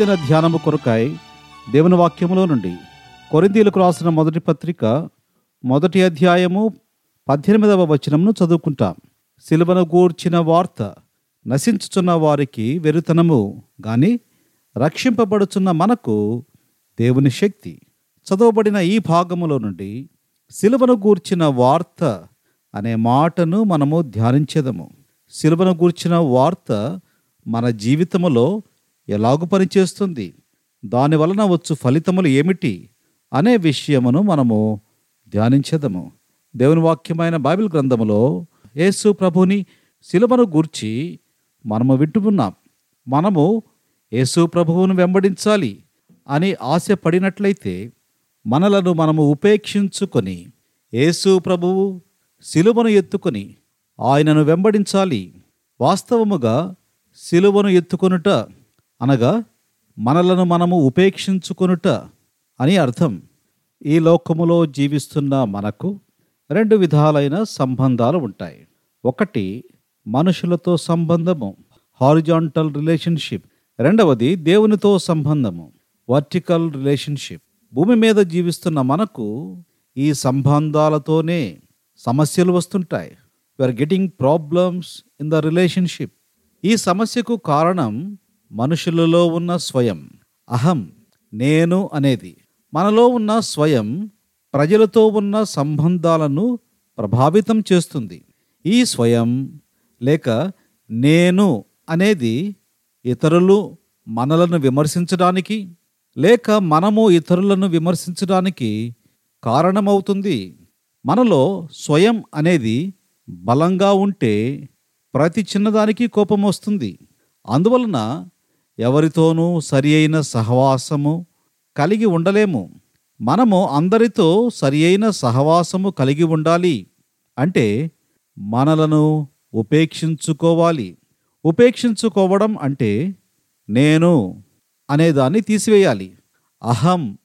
ఈ ధ్యానము కొరకాయ దేవుని వాక్యములో నుండి కొరిందీలకు రాసిన మొదటి పత్రిక మొదటి అధ్యాయము పద్దెనిమిదవ వచనమును చదువుకుంటాం. సిలువను గూర్చిన వార్త నశించుచున్న వారికి వెరుతనము గాని రక్షింపబడుచున్న మనకు దేవుని శక్తి. చదవబడిన ఈ భాగములో నుండి సిలువను గూర్చిన వార్త అనే మాటను మనము ధ్యానించేదము. సిలువను గూర్చిన వార్త మన జీవితములో ఎలాగు పనిచేస్తుంది? దాని వలన వచ్చు ఫలితములు ఏమిటి? అనే విషయమును మనము ధ్యానించదము. దేవుని వాక్యమైన బైబిల్ గ్రంథములో యేసు ప్రభుని శిలువను గూర్చి మనము వింటున్నాం. మనము యేసు ప్రభువును వెంబడించాలి అని ఆశపడినట్లయితే మనలను మనము ఉపేక్షించుకొని యేసు ప్రభువు శిలువను ఎత్తుకొని ఆయనను వెంబడించాలి. వాస్తవముగా శిలువను ఎత్తుకొనుట అనగా మనలను మనము ఉపేక్షించుకొనుట అని అర్థం. ఈ లోకములో జీవిస్తున్న మనకు రెండు విధాలైన సంబంధాలు ఉంటాయి. ఒకటి మనుషులతో సంబంధము హారిజాంటల్ రిలేషన్షిప్ రెండవది దేవునితో సంబంధము వర్టికల్ రిలేషన్షిప్ భూమి మీద జీవిస్తున్న మనకు ఈ సంబంధాలతోనే సమస్యలు వస్తుంటాయి. We're getting problems in the relationship ఈ సమస్యకు కారణం మనుషులలో ఉన్న స్వయం అహం నేను అనేది. మనలో ఉన్న స్వయం ప్రజలతో ఉన్న సంబంధాలను ప్రభావితం చేస్తుంది. ఈ స్వయం లేక నేను అనేది ఇతరులు మనలను విమర్శించడానికి లేక మనము ఇతరులను విమర్శించడానికి కారణమవుతుంది. మనలో స్వయం అనేది బలంగా ఉంటే ప్రతి చిన్నదానికి కోపం వస్తుంది. అందువలన ఎవరితోనూ సరి అయిన సహవాసము కలిగి ఉండలేము. మనము అందరితో సరి అయిన సహవాసము కలిగి ఉండాలి. అంటే మనలను ఉపేక్షించుకోవాలి. ఉపేక్షించుకోవడం అంటే నేను అనేదాన్ని తీసివేయాలి. అహం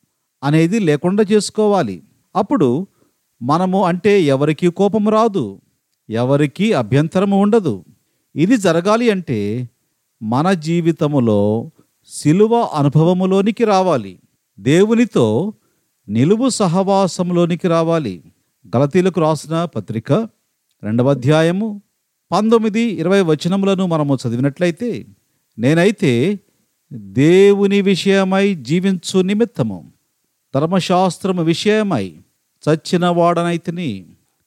అనేది లేకుండా చేసుకోవాలి. అప్పుడు మనము అంటే ఎవరికీ కోపం రాదు. ఎవరికీ అభ్యంతరము ఉండదు. ఇది జరగాలి అంటే మన జీవితములో శిలువ అనుభవములోనికి రావాలి. దేవునితో నిలువు సహవాసంలోనికి రావాలి. గలతీలకు రాసిన పత్రిక రెండవ అధ్యాయము పంతొమ్మిది ఇరవై వచనములను మనము చదివినట్లయితే నేనైతే దేవుని విషయమై జీవించు నిమిత్తము ధర్మశాస్త్రము విషయమై చచ్చిన వాడనైతిని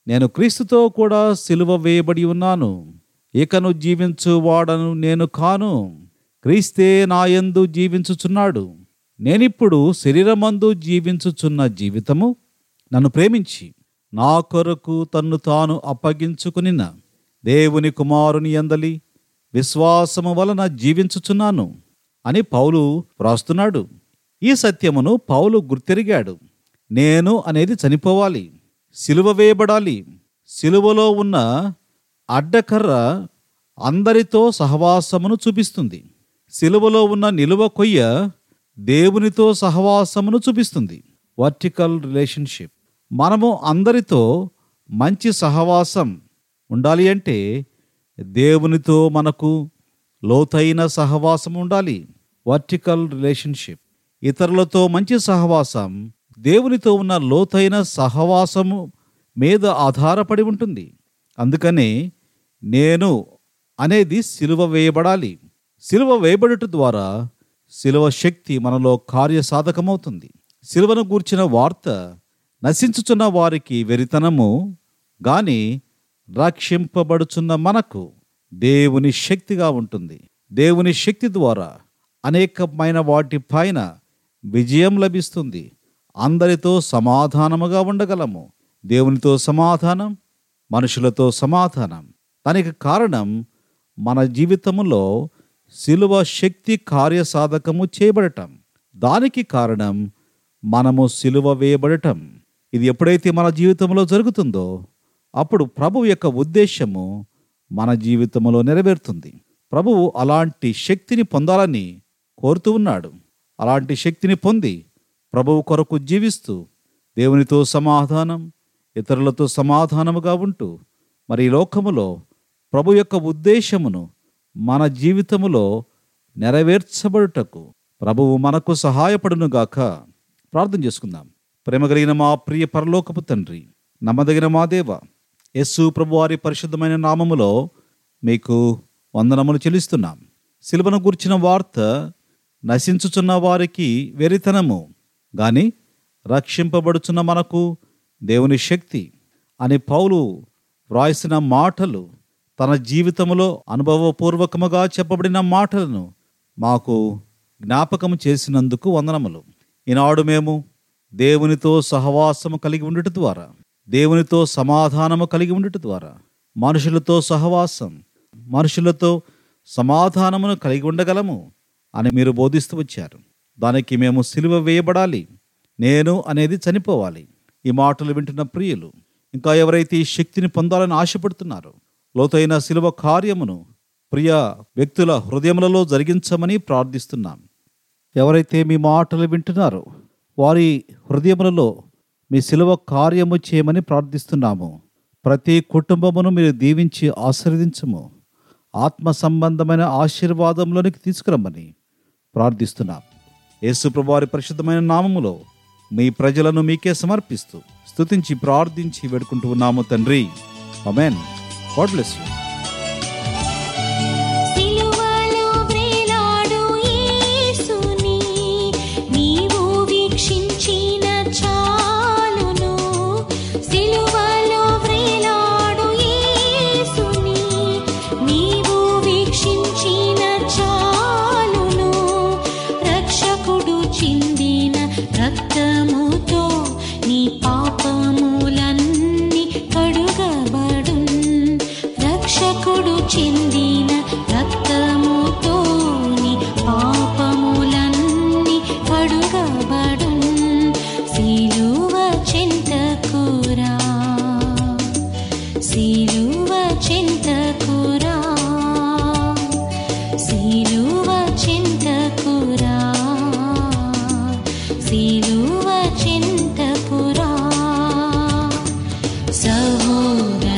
నేను క్రీస్తుతో కూడా సిలువ వేయబడి ఉన్నాను. ఇకను జీవించు వాడను నేను కాను. క్రీస్తే నాయందు జీవించుచున్నాడు. నేనిప్పుడు శరీరమందు జీవించుచున్న జీవితము నన్ను ప్రేమించి నా కొరకు తన్ను తాను అప్పగించుకునిన దేవుని కుమారుని ఎందలి విశ్వాసము వలన జీవించుచున్నాను అని పౌలు వ్రాస్తున్నాడు. ఈ సత్యమును పౌలు గుర్తెరిగాడు. నేను అనేది చనిపోవాలి సిలువ వేయబడాలి సిలువలో ఉన్న అడ్డకర్ర అందరితో సహవాసమును చూపిస్తుంది. సిలువలో ఉన్న నిలువ కొయ్య దేవునితో సహవాసమును చూపిస్తుంది. Vertical relationship. మనము అందరితో మంచి సహవాసం ఉండాలి అంటే దేవునితో మనకు లోతైన సహవాసం ఉండాలి. Vertical relationship. ఇతరులతో మంచి సహవాసం దేవునితో ఉన్న లోతైన సహవాసము మీద ఆధారపడి ఉంటుంది. అందుకనే నేను అనేది సిలువ వేయబడాలి. సిలువ వేయబడుట ద్వారా సిలువ శక్తి మనలో కార్యసాధకమవుతుంది. సిలువను గూర్చిన వార్త నశించుచున్న వారికి వెరితనము గాని రక్షింపబడుచున్న మనకు దేవుని శక్తిగా ఉంటుంది. దేవుని శక్తి ద్వారా అనేకమైన వాటిపైన విజయం లభిస్తుంది. అందరితో సమాధానముగా ఉండగలము. దేవునితో సమాధానం మనుషులతో సమాధానం. దానికి కారణం మన జీవితములో శిలువ శక్తి కార్యసాధకము చేయబడటం. దానికి కారణం మనము సిలువ వేయబడటం. ఇది ఎప్పుడైతే మన జీవితంలో జరుగుతుందో అప్పుడు ప్రభు యొక్క ఉద్దేశము మన జీవితంలో నెరవేరుతుంది. ప్రభువు అలాంటి శక్తిని పొందాలని కోరుతూ ఉన్నాడు. అలాంటి శక్తిని పొంది ప్రభువు కొరకు జీవిస్తూ దేవునితో సమాధానం ఇతరులతో సమాధానముగా ఉంటూ మరి లోకములో ప్రభు యొక్క ఉద్దేశమును మన జీవితములో నెరవేర్చబడుటకు ప్రభువు మనకు సహాయపడునుగాక. ప్రార్థన చేసుకుందాం. ప్రేమ కలిగిన మా ప్రియ పరలోకపు తండ్రి నమ్మదగిన మా దేవ యస్సు ప్రభు వారి పరిశుద్ధమైన నామములో మీకు వందనములు చెల్లిస్తున్నాం. శిలువను గూర్చిన వార్త నశించుచున్న వారికి వెరితనము గాని రక్షింపబడుచున్న మనకు దేవుని శక్తి అని పౌలు వ్రాసిన మాటలు తన జీవితంలో అనుభవపూర్వకముగా చెప్పబడిన మాటలను మాకు జ్ఞాపకం చేసినందుకు వందనములు. ఈనాడు మేము దేవునితో సహవాసము కలిగి ఉండుట ద్వారా దేవునితో సమాధానము కలిగి ఉండుట ద్వారా మనుషులతో సహవాసం మనుషులతో సమాధానమును కలిగి ఉండగలము అని మీరు బోధిస్తూ వచ్చారు. దానికి మేము సిలువ వేయబడాలి నేను అనేది చనిపోవాలి. ఈ మాటలు వింటున్న ప్రియులు ఇంకా ఎవరైతే ఈ శక్తిని పొందాలని ఆశపడుతున్నారో లోతైన శిలువ కార్యమును ప్రియ వ్యక్తుల హృదయములలో జరిగించమని ప్రార్థిస్తున్నాం. ఎవరైతే మీ మాటలు వింటున్నారో వారి హృదయములలో మీ సిలువ కార్యము చేయమని ప్రార్థిస్తున్నాము. ప్రతి కుటుంబమును మీరు దీవించి ఆశీర్వదించము. ఆత్మ సంబంధమైన ఆశీర్వాదంలోనికి తీసుకురమ్మని ప్రార్థిస్తున్నాం. యేసుప్రభువారి పరిశుద్ధమైన నామములో మీ ప్రజలను మీకే సమర్పిస్తూ స్తుతించి ప్రార్థించి వేడుకుంటూ ఉన్నాము తండ్రి. Amen God bless you. సిలువలో सहोदर